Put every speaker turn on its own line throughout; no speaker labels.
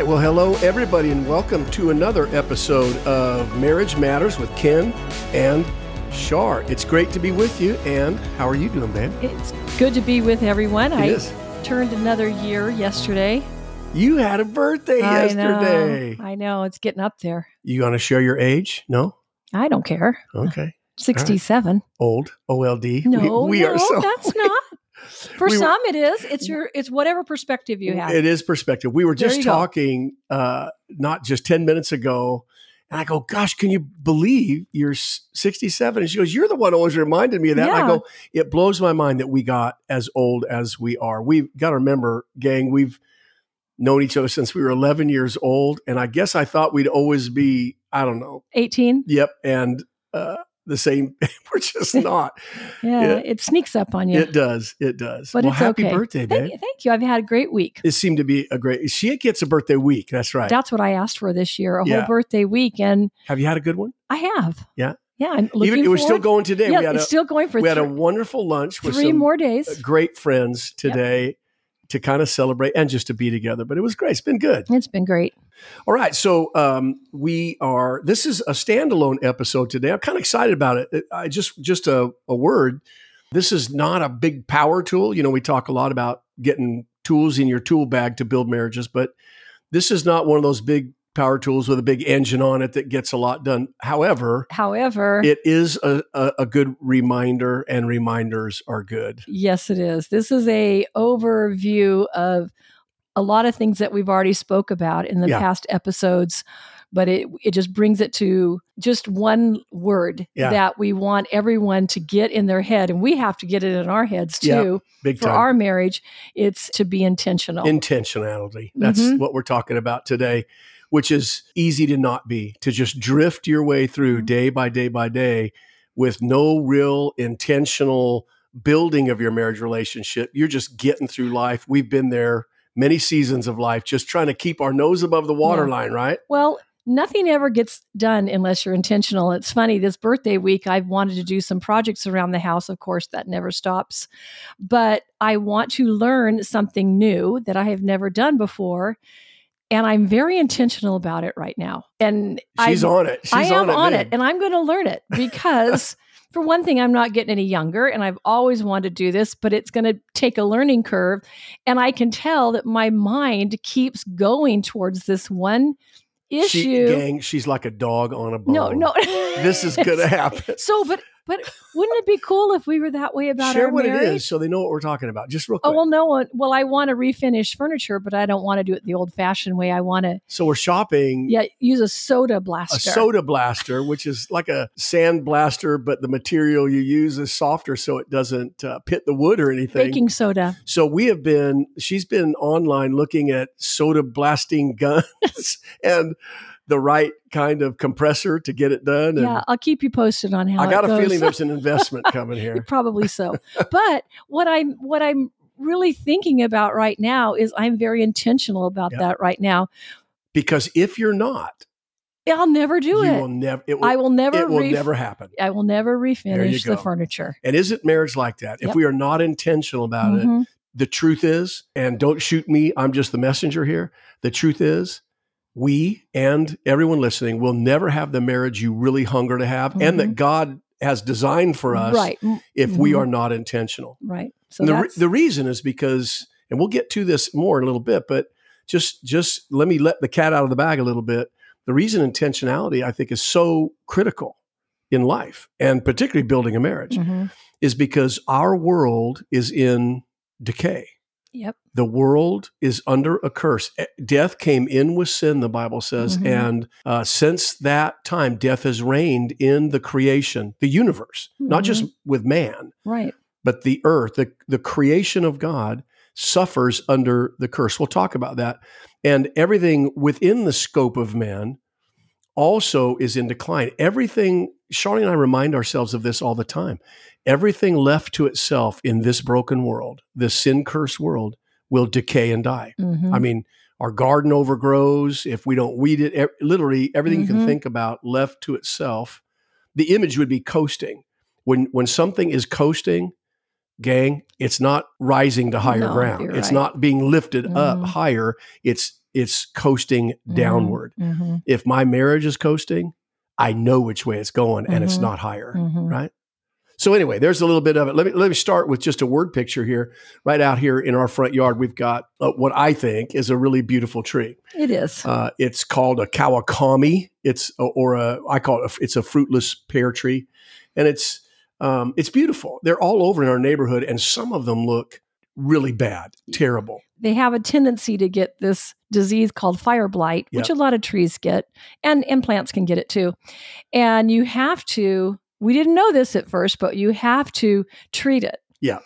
right. Well, hello, everybody, and welcome to another episode of Marriage Matters with Ken and Shar. It's great to be with you. And how are you doing, babe?
It's good to be with everyone.
It
I
is.
turned another year yesterday.
You had a birthday
I
yesterday.
know. I know. It's getting up there.
You want to share your age? No?
I don't care.
Okay.
67.
Old, OLD.
No,
we, we
no,
are so. Old.
That's not. For
We were-
some, it is. It's your. It's whatever perspective you have.
It is perspective. We were just talking uh, not just 10 minutes ago. And I go, gosh, can you believe you're s- 67? And she goes, You're the one who always reminded me of that. And I go, It blows my mind that we got as old as we are. We've got to remember, gang, we've known each other since we were 11 years old. And I guess I thought we'd always be, I don't know,
18.
yep. And uh, the same, we're just not.
Yeah,
Yeah.
it sneaks up on you.
It does. It does.
But
well, happy
okay.
birthday, babe.
Thank you. Thank you. I've had a great week.
It seemed to be a great, she gets a birthday week. That's right.
That's what I asked for this year a
Yeah.
whole birthday week. And
Have you had a good one?
I have.
Yeah.
Yeah. I'm looking
Even it was still going today.
Yeah,
we had
it's
a
still going for
we had a
three,
wonderful lunch with
three
some
more days.
great friends today to kind of celebrate and just to be together. But it was great. It's been good.
It's been great.
All right, so um, we are. This is a standalone episode today. I'm kind of excited about it. It- I just just a, a word. This is not a big power tool. You know, we talk a lot about getting tools in your tool bag to build marriages, but this is not one of those big power tools with a big engine on it that gets a lot done. However,
However,
it is a, a, a good reminder, and reminders are good.
Yes, it is. This is a overview of a lot of things that we've already spoke about in the
Yeah.
past episodes, but it it just brings it to just one word
Yeah.
that we want everyone to get in their head, and we have to get it in our heads
Yeah,
too
Big
for
time.
our marriage. It's to be intentional.
intentionality. That's
Mhm.
what we're talking about today, which is easy to not be, to just drift your way through
Mhm.
day by day by day with no real intentional building of your marriage relationship. You're just getting through life. We've been there many seasons of life, just trying to keep our nose above the waterline, right?
Well, nothing ever gets done unless you're intentional. It's funny, this birthday week, I've wanted to do some projects around the house. Of course, that never stops. But I want to learn something new that I have never done before. And I'm very intentional about it right now. And
She's
I'm-
on it. She's
I am
on it.
on it, and I'm going to learn it because, for one thing, I'm not getting any younger, and I've always wanted to do this, but it's going to take a learning curve. And I can tell that my mind keeps going towards this one issue.
She, gang, she's like a dog on a bone.
no, no,
This is going to happen.
So, but but wouldn't it be cool if we were that way about it?
Share
our
what
marriage?
it is so they know what we're talking about. Just real quick.
Oh well, no one. Well, I want to refinish furniture, but I don't want to do it the old-fashioned way. I want to,
so we're shopping
yeah, use a soda blaster.
a soda blaster, which is like a sand blaster, but the material you use is softer so it doesn't uh, pit the wood or anything.
baking soda.
So we have been, she's been online looking at soda blasting guns and the right kind of compressor to get it done. And
Yeah, I'll keep you posted on how
I got
it
a
goes.
feeling there's an investment coming here.
Probably so. but what I'm what I'm really thinking about right now is I'm very intentional about
Yeah.
that right now.
Because if you're not,
I'll never do
you
it.
will never, it will,
I will never.
it will
ref-
never happen.
I will never refinish the furniture.
And isn't marriage like that? If
Yep.
we are not intentional about it,
Mhm.
the truth is, and don't shoot me, I'm just the messenger here. The truth is, we and everyone listening will never have the marriage you really hunger to have and that God has designed for us
Right.
If we
Mhm.
are not intentional.
Right. So
the, re- the reason is because, and we'll get to this more in a little bit, but just just let me let the cat out of the bag a little bit. The reason intentionality, I think, is so critical in life, and particularly building a marriage,
Mhm.
is because our world is in decay.
Yep.
The world is under a curse. Eh, Death came in with sin, the Bible says.
Mhm.
And uh, since that time, death has reigned in the creation, the universe, not just with man,
Right.
but the earth, the, the creation of God, suffers under the curse. We'll talk about that. And everything within the scope of man also is in decline. Everything, Charlie and I remind ourselves of this all the time. Everything left to itself in this broken world, this sin cursed world, will decay and die.
Mhm.
I mean, our garden overgrows if we don't weed it. E- literally, everything you can
Mhm.
think about left to itself. The image would be coasting. When when something is coasting, gang, it's not rising to higher
No,
ground.
you're
It's not being lifted up
Mhm.
higher. It's it's coasting downward.
Mm-hmm.
If my marriage is coasting, I know which way it's going and it's
Mhm.
not higher,
Mhm.
right? So anyway, there's a little bit of it. Let me let me start with just a word picture here. Right out here in our front yard, we've got uh, what I think is a really beautiful tree.
It is.
Uh, it's called a kawakami. It's or a I call it a, it's a fruitless pear tree, and it's um, it's beautiful. They're all over in our neighborhood, and some of them look really bad, terrible.
they have a tendency to get this disease called fire blight, which a lot of trees get, and, and plants can get it too. And you have to, we didn't know this at first, but you have to treat it.
Yeah.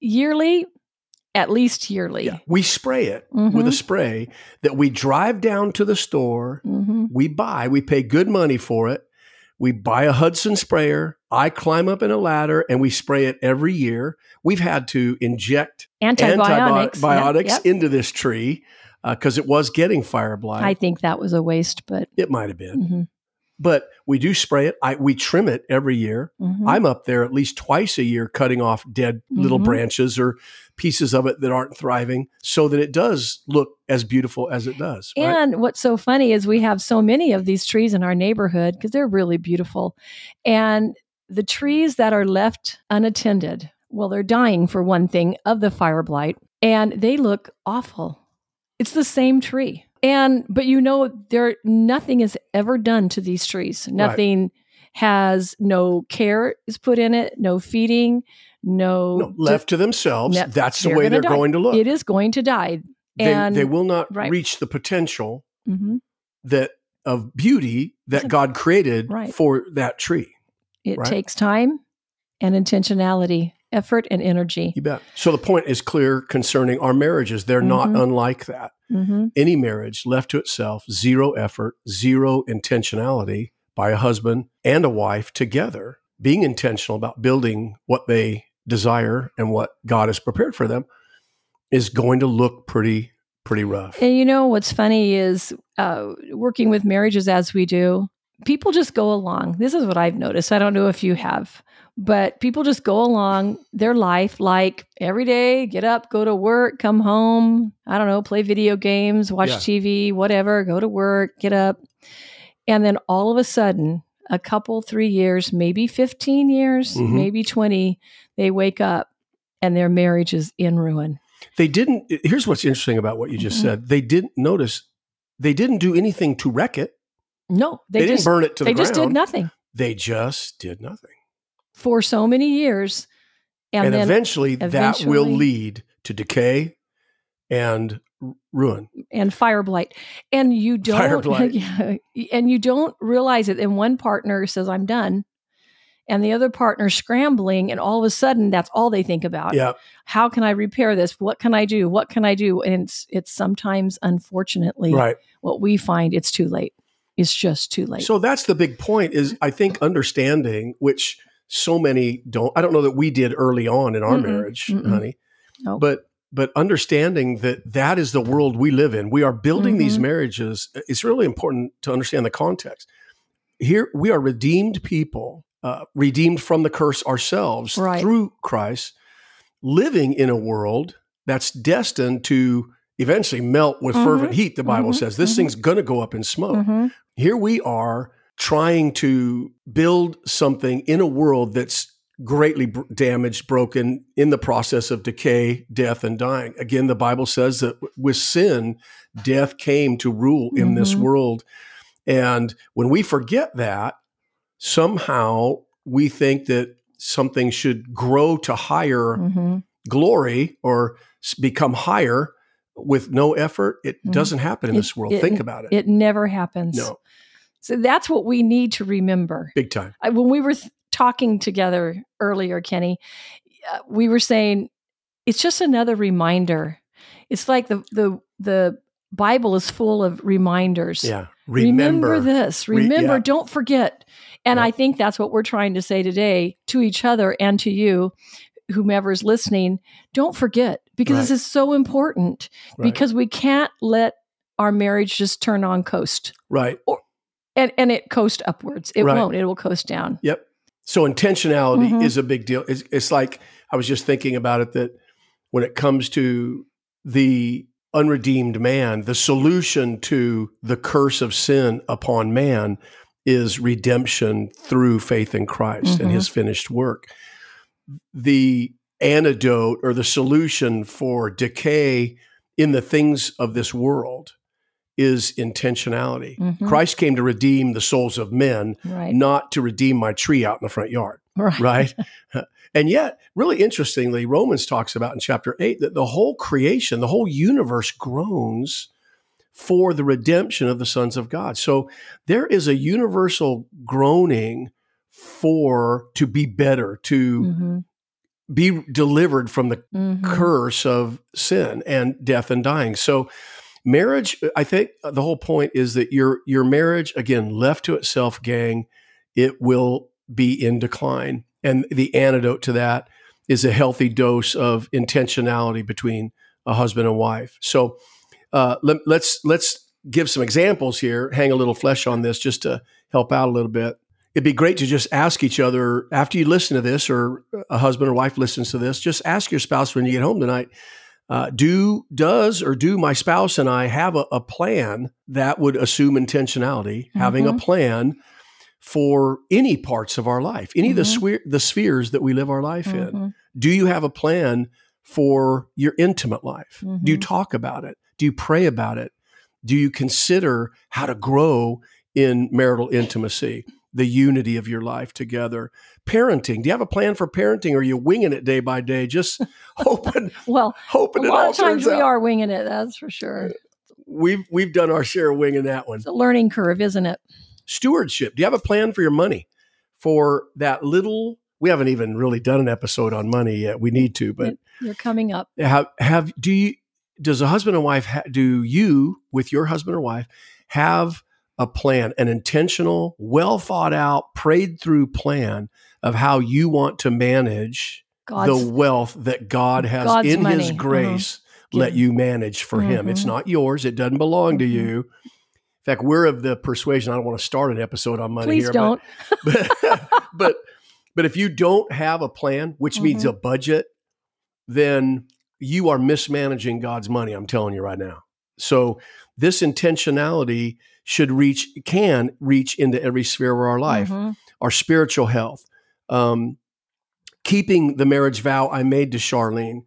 Yearly, at least yearly.
Yeah, we spray it with a
Mhm.
spray that we drive down to the store.
Mhm.
We buy. We pay good money for it. We buy a Hudson sprayer. I climb up in a ladder and we spray it every year. We've had to inject
Antibiotics.
antibiotics
Yep, yep.
into this tree because it was getting fire blight.
I think that was a waste, but
it might have been,
mhm,
but we do spray it. I, we trim it every year.
mhm.
I'm up there at least twice a year cutting off dead little
Mhm.
branches or pieces of it that aren't thriving so that it does look as beautiful as it does. right?
And what's so funny is we have so many of these trees in our neighborhood because they're really beautiful. And the trees that are left unattended, well, they're dying for one thing of the fire blight, and they look awful. It's the same tree. And but you know there nothing is ever done to these trees. Nothing has no care is put in it, no feeding, no,
no, left to themselves,
Ne-
that's the way they're
die.
going to look.
It is going to die. and-
they will not
right.
reach the potential
hmm
that of beauty that. God created
Right.
for that tree.
It
Right.
takes time and intentionality, effort and energy.
You bet. So the point is clear concerning our marriages. They're not
Mhm.
unlike that.
hmm
Any marriage left to itself, zero effort, zero intentionality by a husband and a wife together, being intentional about building what they desire and what God has prepared for them, is going to look pretty, pretty rough.
And you know what's funny is uh, working with marriages as we do, people just go along. This is what I've noticed. I don't know if you have, but people just go along their life like every day, get up, go to work, come home, I don't know, play video games, watch
Yeah.
TV, whatever, go to work, get up. And then all of a sudden, a couple, three years, maybe 15 years,
Mhm.
maybe 20, they wake up and their marriage is in ruin.
They didn't. Here's what's interesting about what you just
Mhm.
said. They didn't notice. They didn't do anything to wreck it.
No,
They,
they,
didn't
just
burn it to the
they
the
just did nothing
They just did nothing.
For so many years, and,
And,
then
eventually, that will lead to decay and ruin.
and fire blight, and you don't, and you don't realize it. And one partner says, "I'm done," and the other partner scrambling, and all of a sudden, that's all they think about.
Yeah.
How can I repair this? What can I do? What can I do? And it's it's sometimes, unfortunately,
Right.
what we find it's too late. It's just too late.
So that's the big point is I think understanding, which so many don't. I don't know that we did early on in our
Mm-mm,
marriage,
mm-mm.
honey.
No.
But but understanding that that is the world we live in. We are building these
Mhm.
marriages. It's really important to understand the context. Here we are redeemed people, uh, redeemed from the curse ourselves
Right.
through Christ, living in a world that's destined to eventually melt with
Mhm,
fervent heat. The Bible
mhm,
says this
mhm.
thing's going to go up in smoke
Mhm.
here we are trying to build something in a world that's greatly br- damaged, broken, in the process of decay, death, and dying. Again, the Bible says that w- with sin, death came to rule in this
Mhm.
world. And when we forget that, somehow we think that something should grow to higher
Mhm.
glory or become higher with no effort. It
Mhm.
doesn't happen in
It-
this world.
it-
Think about it.
It never happens.
No,
So that's what we need to remember.
big time.
I, when we were th- talking together earlier, Kenny, uh, we were saying it's just another reminder. It's like the the the Bible is full of reminders.
Yeah.
Remember,
Remember.
this.
Re-
Remember,
yeah.
don't forget. And
Yeah.
I think that's what we're trying to say today to each other and to you, whomever's listening. Don't forget because this is so important
Right.
because we can't let our marriage just turn on coast
right.
And, and it coast upwards. It
Right.
won't. It will coast down.
Yep. So intentionality
Mhm.
is a big deal. It's, it's like I was just thinking about it that when it comes to the unredeemed man, the solution to the curse of sin upon man is redemption through faith in Christ
Mhm.
and his finished work. The antidote or the solution for decay in the things of this world is intentionality.
Mhm.
Christ came to redeem the souls of men,
Right.
not to redeem my tree out in the front yard
Right.
right? and yet, really interestingly, Romans talks about in chapter 8 that the whole creation, the whole universe groans for the redemption of the sons of God. So there is a universal groaning for to be better, to
Mhm.
be delivered from the
Mhm.
curse of sin and death and dying. So marriage, I think the whole point is that your your marriage again left to itself gang, it will be in decline. And the antidote to that is a healthy dose of intentionality between a husband and wife. So uh, let, let's let's give some examples here, hang a little flesh on this just to help out a little bit. It'd be great to just ask each other after you listen to this, or a husband or wife listens to this. Just ask your spouse when you get home tonight. Uh, do does or do my spouse and I have a, a plan that would assume intentionality? Having a
Mhm.
plan for any parts of our life, any of the
Mhm.
sphere, the spheres that we live our life in.
Mhm.
Do you have a plan for your intimate life? Do you
Mhm.
talk about it? Do you pray about it? Do you consider how to grow in marital intimacy, the unity of your life together? Parenting. Do you have a plan for parenting? Or are you winging it day by day, just hoping,
Well, a
hoping it
lot
all
of times we
out?
are winging it. That's for sure.
Uh, we've we've done our share of winging that one.
It's a learning curve, isn't it?
Stewardship. Do you have a plan for your money? For that little, we haven't even really done an episode on money yet. We need to, but
You're coming up.
have have do you does a husband and wife ha, do you with your husband or wife have a plan an intentional well thought out prayed through plan of how you want to manage
God's
the wealth that god has
God's
in his
money.
grace
Mhm.
let you manage for him it's
Mhm.
not yours it doesn't belong to
Mhm.
you in fact we're of the persuasion i don't want to start an episode on money
please
here
don't.
but, but but but if you don't have a plan, which means
Mhm.
a budget, then you are mismanaging God's money. I'm telling you right now. So this intentionality should reach, can reach into every sphere of our life,
Mhm.
our spiritual health, um, keeping the marriage vow I made to Charlene.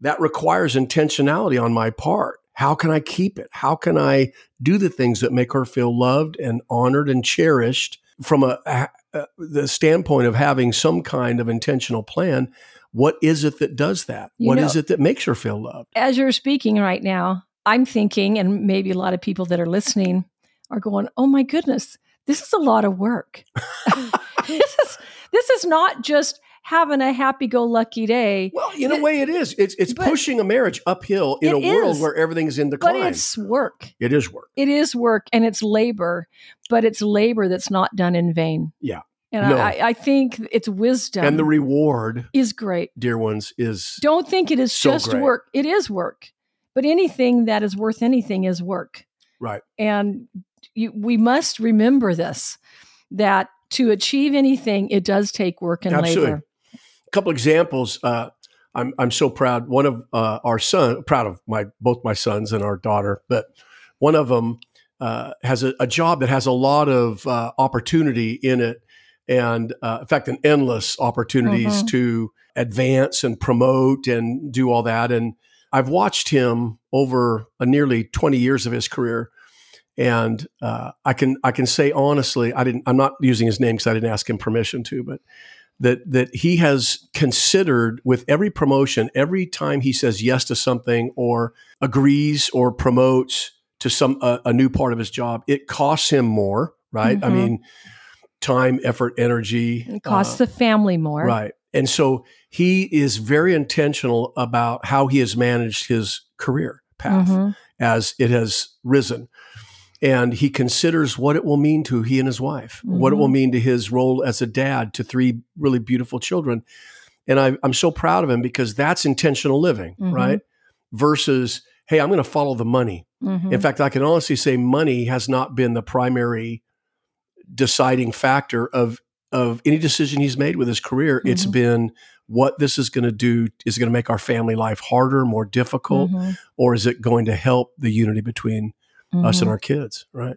That requires intentionality on my part. How can I keep it? How can I do the things that make her feel loved and honored and cherished from a, a, a- the standpoint of having some kind of intentional plan? What is it that does that?
You
What
know-
is it that makes her feel loved?
As you're speaking right now, I'm thinking, and maybe a lot of people that are listening are going, "Oh my goodness, this is a lot of work. this is this is not just having a happy-go-lucky day."
Well, in a way, it is. It's it's pushing a marriage uphill in
It
a world where everything is in
But
decline.
it's work.
it is work.
It is work and it's labor, but it's labor that's not done in vain.
Yeah.
And
No.
I, I think it's wisdom
And the reward,
is great.
dear ones, is
Don't think it is
So
just
great.
work. It is work. But anything that is worth anything is work.
right.
And you, we must remember this that to achieve anything, it does take work and
Absolutely.
labor.
A couple examples. Uh, I'm I'm so proud. One of uh, our son, proud of my both my sons and our daughter, but one of them uh, has a, a job that has a lot of uh, opportunity in it, and uh, in fact, an endless opportunities
Mhm.
to advance and promote and do all that. And I've watched him over a nearly 20 years of his career. And uh, I can I can say honestly, I didn't. I'm not using his name because I didn't ask him permission to, but that that he has considered with every promotion, every time he says yes to something or agrees or promotes to some a, a new part of his job, it costs him more, right? I
Mhm.
mean, time, effort, energy.
It costs
uh,
the family more.
right, and so he is very intentional about how he has managed his career path
Mhm.
as it has risen. And he considers what it will mean to he and his wife, what it will
Mhm.
mean to his role as a dad to three really beautiful children. And I, I'm so proud of him because that's intentional living,
Mhm.
right? Versus, hey, I'm going to follow the money.
Mhm.
In fact, I can honestly say money has not been the primary deciding factor of of any decision he's made with his career. It's
Mhm.
been what this is going to do. Is it going to make our family life harder, more difficult,
Mhm.
or is it going to help the unity between us
Mhm.
and our kids? Right.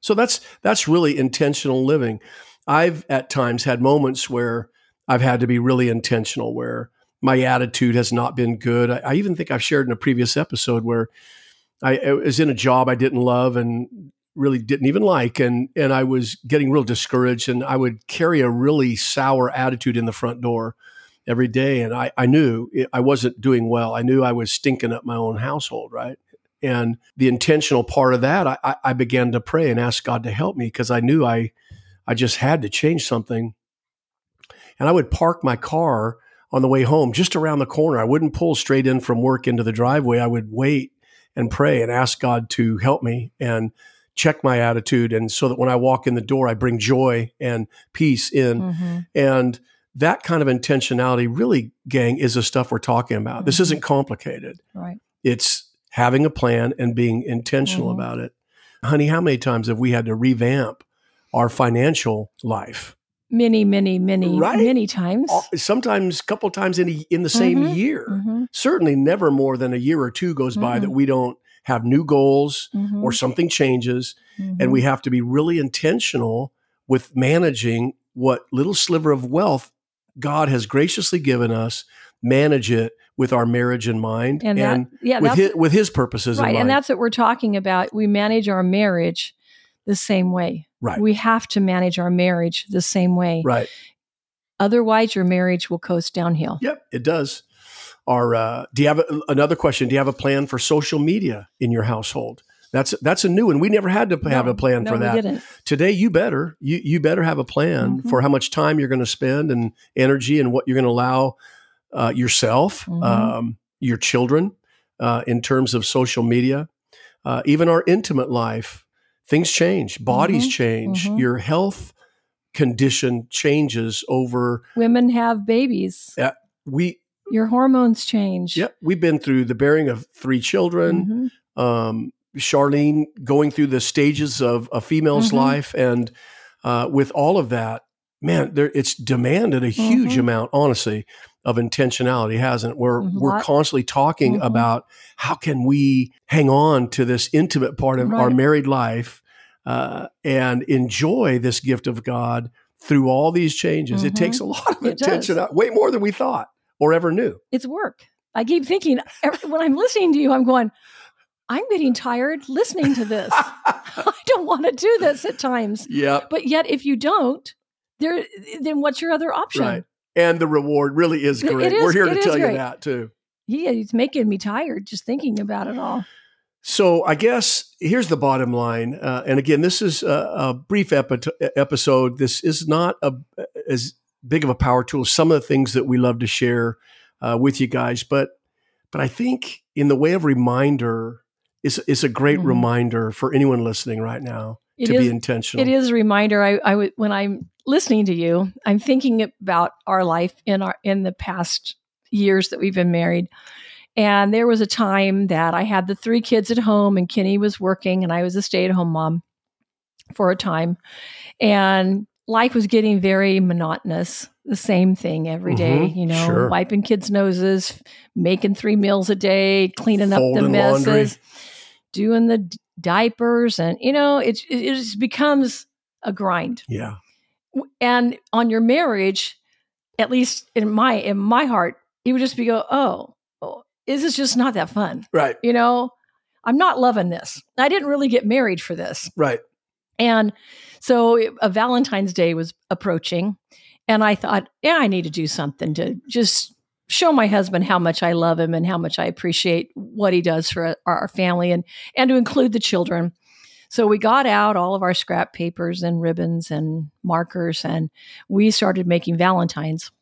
So that's that's really intentional living. I've at times had moments where I've had to be really intentional, where my attitude has not been good. I, I even think I've shared in a previous episode where I, I was in a job I didn't love and really didn't even like, and and I was getting real discouraged, and I would carry a really sour attitude in the front door every day, and I I knew it, I wasn't doing well. I knew I was stinking up my own household, right? And the intentional part of that, I, I- began to pray and ask God to help me because I knew I I just had to change something. And I would park my car on the way home just around the corner. I wouldn't pull straight in from work into the driveway. I would wait and pray and ask God to help me and check my attitude. And so that when I walk in the door, I bring joy and peace in.
Mhm.
And that kind of intentionality, really, gang, is the stuff we're talking about. This
Mhm.
isn't complicated.
Right.
It's having a plan and being intentional
Mhm.
about it. Honey, how many times have we had to revamp our financial life?
Many, many, many,
Right?
many times.
Sometimes, a couple times in a, in the same
Mhm.
year.
Mhm.
Certainly, never more than a year or two goes by that we don't have new goals
Mhm.
or something changes, and we have to be really intentional with managing what little sliver of wealth God has graciously given us. Manage it with our marriage in mind
and that, yeah,
with his, with his purposes in
right,
mind.
and that's what we're talking about. We manage our marriage the same way.
right,
We have to manage our marriage the same way.
right.
Otherwise, your marriage will coast downhill.
Yep, it does. Our, uh, do you have a, another question? Do you have a plan for social media in your household? That's that's a new one. We never had to have
No,
a plan
no,
for that. Today, you better you you better have a plan
Mhm.
for how much time you're going to spend and energy and what you're going to allow uh, yourself,
Mhm.
um, your children, uh, in terms of social media, uh, even our intimate life. Things change, bodies
Mhm.
change,
Mhm.
your health condition changes over.
Women have babies.
We
Your hormones change.
Yep, we've been through the bearing of three children.
Mhm.
Um, Charlene going through the stages of a female's
Mhm.
life, and uh, with all of that, man, there it's demanded a huge
Mhm.
amount, honestly, of intentionality, hasn't it? We're
Mhm.
we're constantly talking
Mhm.
about how can we hang on to this intimate part of our married life uh, and enjoy this gift of God through all these changes. It takes a lot of
It does.
attention, uh, way more than we thought or ever knew.
It's work. I keep thinking when I'm listening to you, I'm going, I'm getting tired listening to this. I don't want to do this at times.
Yep.
But yet, if you don't, there, then what's your other option?
Right. And the reward really is great.
is-
We're here to tell you that too.
Yeah, it's making me tired just thinking about it all.
So I guess here's the bottom line. Uh, and again, this is a, a brief epi- episode. This is not a, as big of a power tool. as Some of the things that we love to share uh, with you guys, but but I think in the way of reminder is is a great
Mhm.
reminder for anyone listening right now
It
to
is-
be intentional.
It is a reminder. I, I when I'm listening to you, I'm thinking about our life in our in the past years that we've been married. And there was a time that I had the three kids at home, and Kenny was working, and I was a stay at home mom for a time. And life was getting very monotonous, the same thing every day,
Mhm,
you know,
sure.
wiping kids' noses, making three meals a day, cleaning up the messes,
laundry.
Doing the d- diapers. And, you know, it, it just becomes a grind
yeah.
and on your marriage at least in my in my heart it would just be go oh, oh this is just not that fun
Right.
you know i'm not loving this i didn't really get married for this
Right.
and so it- a valentine's day was approaching and i thought yeah i need to do something to just show my husband how much i love him and how much i appreciate what he does for our, our family and and to include the children. So we got out all of our scrap papers and ribbons and markers and we started making valentines.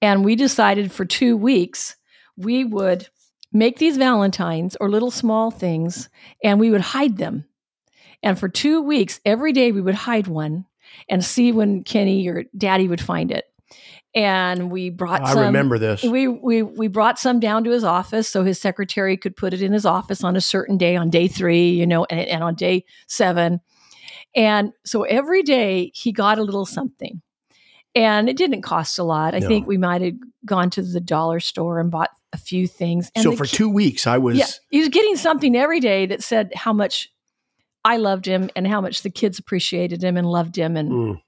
And we decided for two weeks we would make these valentines or little small things and we would hide them. And for two weeks, every day we would hide one and see when Kenny or Daddy would find it. And we brought
I
some.
remember this.
We we we brought some down to his office so his secretary could put it in his office on a certain day, on day three, you know, and, and on day seven. And so every day he got a little something. And it didn't cost a lot. I
No.
think we might have gone to the dollar store and bought a few things. And
so for two weeks, I was
yeah, he was getting something every day that said how much I loved him and how much the kids appreciated him and loved him. And
Mm.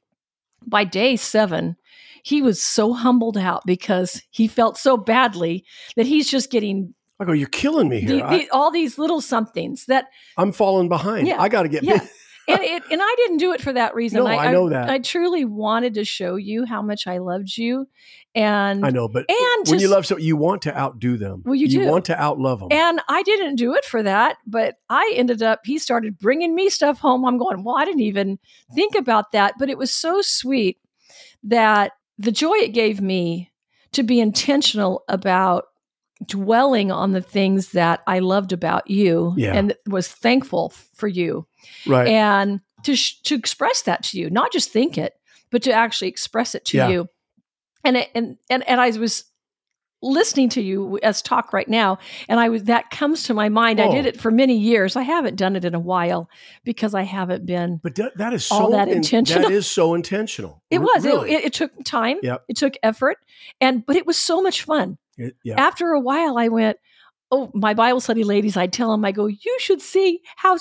by day seven, he was so humbled out because he felt so badly that he's just getting
I go, you're killing me here.
the, the, all these little somethings that
I'm falling behind.
Yeah.
I got to get
Yeah. and it and I didn't do it for that reason.
No, I know that.
I, truly wanted to show you how much I loved you, and
I know, but
and
when you love something, you want to outdo them.
Well, you do.
want to outlove them.
And I didn't do it for that, but I ended up, he started bringing me stuff home. I'm going, well, I didn't even think about that. But it was so sweet that the joy it gave me to be intentional about dwelling on the things that I loved about you
Yeah.
and was thankful for you
right.
and to sh- to express that to you, not just think it, but to actually express it to
Yeah.
you. And it, and and and I was listening to you as talk right now, and I was that comes to my mind. I did
Oh.
it for many years. I haven't done it in a while because I haven't been.
but that, that is so
all that
in-
intentional.
that is so intentional.
It was. It,
really.
it, it took time.
Yep.
It took effort, and but it was so much fun.
It- yeah.
After a while, I went. Oh, my Bible study ladies! I tell them, I go, you should see how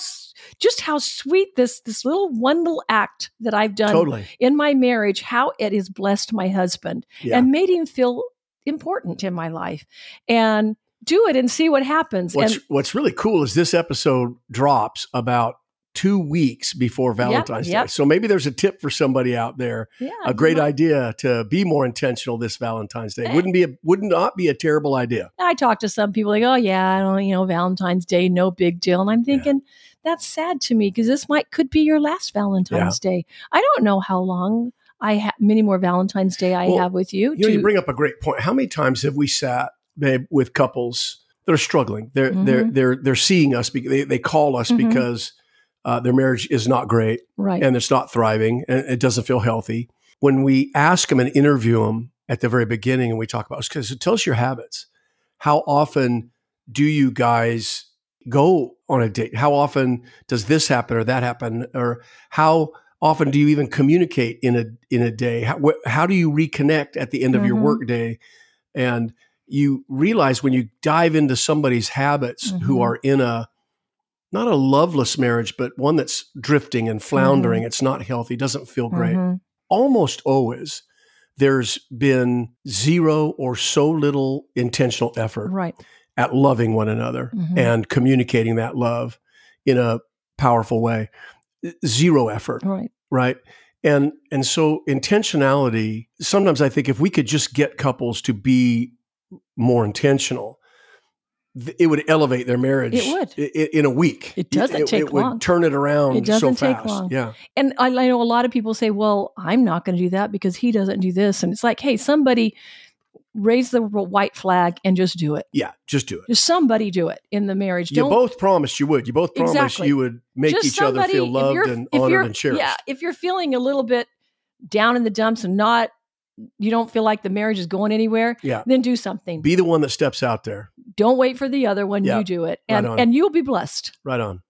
just how sweet this this little one little act that I've done
Totally.
in my marriage, how it has blessed my husband
Yeah.
and made him feel important in my life. And do it and see what happens.
What's
and
What's really cool is this episode drops about two weeks before Valentine's
yep.
Day. So maybe there's a tip for somebody out there.
yeah,
A great
know,
idea to be more intentional this Valentine's Day.
Eh.
Wouldn't be a would not be a terrible idea.
I talk to some people like, oh yeah, I don't, you know, Valentine's Day, no big deal. And I'm thinking that's sad to me because this might could be your last Valentine's Day. I don't know how long I have many more Valentine's Day I
Well,
have with you.
You know,
to-
you bring up a great point. How many times have we sat, babe, with couples that are struggling? They're they're
Mhm.
they're they're seeing us. Because they they call us
Mhm.
because uh, their marriage is not great
right.
and it's not thriving and it doesn't feel healthy. When we ask them and interview them at the very beginning, and we talk about because tell us your habits. How often do you guys go on a date? How often does this happen or that happen? Or how often do you even communicate in a in a day? How, wh- how do you reconnect at the end of your
Mhm.
work day? And you realize when you dive into somebody's habits who
Mhm.
are in a not a loveless marriage, but one that's drifting and floundering. It's not healthy, doesn't feel great.
Mhm.
Almost always, there's been zero or so little intentional effort
Right.
at loving one another
Mhm.
and communicating that love in a powerful way. Zero effort,
Right.
right? And and so intentionality. Sometimes I think if we could just get couples to be more intentional, it would elevate their marriage.
It would.
in a week.
It doesn't take
it would
long.
turn it around.
It doesn't
so
take
fast.
long.
Yeah,
And I, I know a lot of people say, well, I'm not going to do that because he doesn't do this. And it's like, hey, somebody raise the white flag and just do it.
yeah. Just do it.
Just somebody do it in the marriage.
You
Don't
both promised you would. You both promised
Exactly.
you would make
just
each other feel loved and
if
honored
you're-
and cherished.
Yeah, if you're feeling a little bit down in the dumps and not, you don't feel like the marriage is going anywhere,
Yeah.
then do something.
Be the one that steps out there.
don't wait for the other one.
Yeah,
You do it, and
on.
and you'll be blessed.
Right on.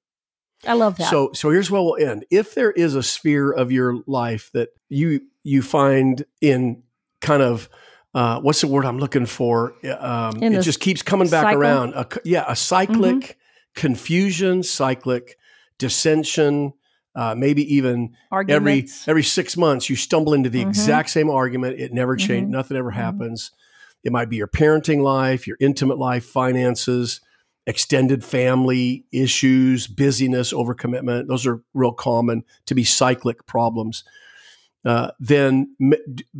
I love that.
So so here's where we'll end. If there is a sphere of your life that you you find in kind of uh, what's the word I'm looking for? Um, it just keeps coming back
cycle? Mm-hmm.
around. A, yeah, a cyclic confusion, cyclic dissension. Uh, maybe even every
Arguments.
every six months you stumble into the
Mhm.
exact same argument. It never changed.
Mhm.
Nothing ever
Mhm.
happens. It might be your parenting life, your intimate life, finances, extended family issues, busyness, overcommitment. Those are real common to be cyclic problems. Uh, then m-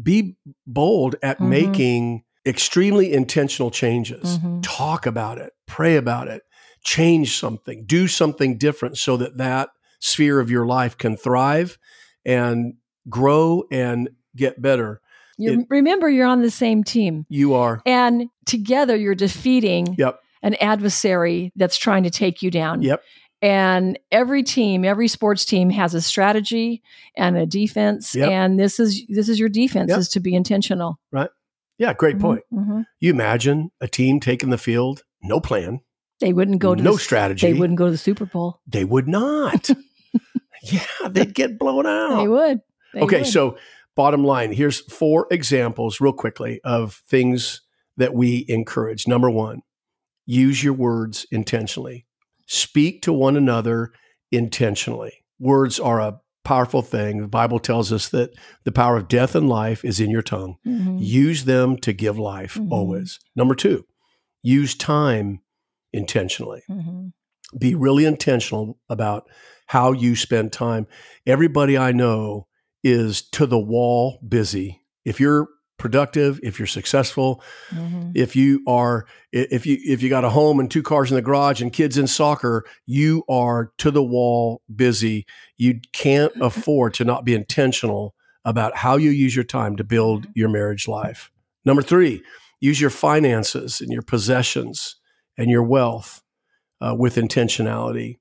be bold at
Mhm.
making extremely intentional changes.
Mhm.
Talk about it, pray about it, change something, do something different so that that sphere of your life can thrive and grow and get better.
You
it-
remember, you're on the same team,
You are,
and together you're defeating
yep,
an adversary that's trying to take you down.
yep,
And every team, every sports team has a strategy and a defense.
Yep.
And this is this is your defense
Yep.
is to be intentional. Right.
Yeah. Great point.
Mhm, mhm.
You imagine a team taking the field, no plan,
They wouldn't go to
no
the,
strategy.
They wouldn't go to the Super Bowl.
They would not. yeah, they'd get blown out.
They would. They
okay,
would.
so bottom line, here's four examples, real quickly, of things that we encourage. Number one, use your words intentionally. Speak to one another intentionally. Words are a powerful thing. The Bible tells us that the power of death and life is in your tongue.
Mhm.
Use them to give life
Mhm.
always. Number two, use time intentionally.
Mhm.
Be really intentional about how you spend time. Everybody I know is to the wall busy. If you're productive, if you're successful,
Mhm.
if you are if you if you got a home and two cars in the garage and kids in soccer you are to the wall busy. You can't afford to not be intentional about how you use your time to build your marriage life. Number 3 use your finances and your possessions and your wealth uh, with intentionality.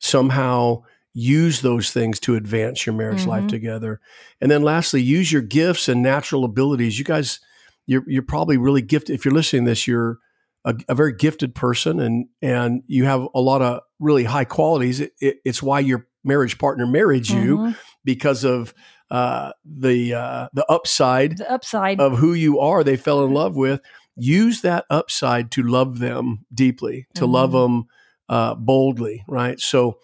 Somehow use those things to advance your marriage life
Mhm.
together and then lastly use your gifts and natural abilities you guys you're you're probably really gifted. If you're listening to this, you're a, a very gifted person, and and you have a lot of really high qualities. It, it, it's why your marriage partner married you
Mhm.
because of uh, the uh, the upside
The upside.
of who you are. They fell in love with. Use that upside to love them deeply, to love
Mhm.
them uh, boldly. Right. So.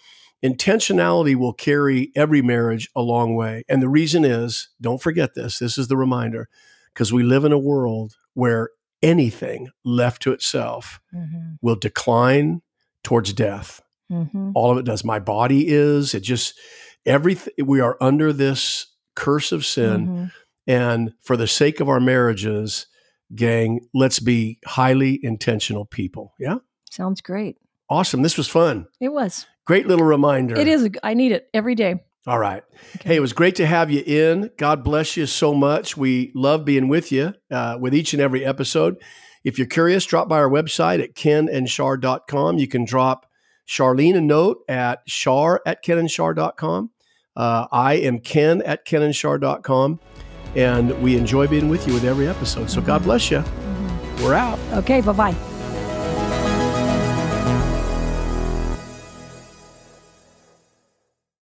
Intentionality will carry every marriage a long way. And the reason is don't forget this. This is the reminder because we live in a world where anything left to itself
Mhm.
will decline towards death.
Mhm.
All of it does. My body is. It just everything. We are under this curse of sin,
Mhm.
and for the sake of our marriages, gang, let's be highly intentional people. Yeah,
Sounds great.
awesome. This was fun.
It was.
Great little reminder.
It is. A, I need it every day.
All right.
Okay.
Hey, it was great to have you in. God bless you so much. We love being with you uh, with each and every episode. If you're curious, drop by our website at kenandshar.com. You can drop Charlene a note at shar at kenandshar.com. Uh, I am ken at kenandshar.com. And we enjoy being with you with every episode. So God bless you.
Mhm.
We're out.
Okay. Bye bye.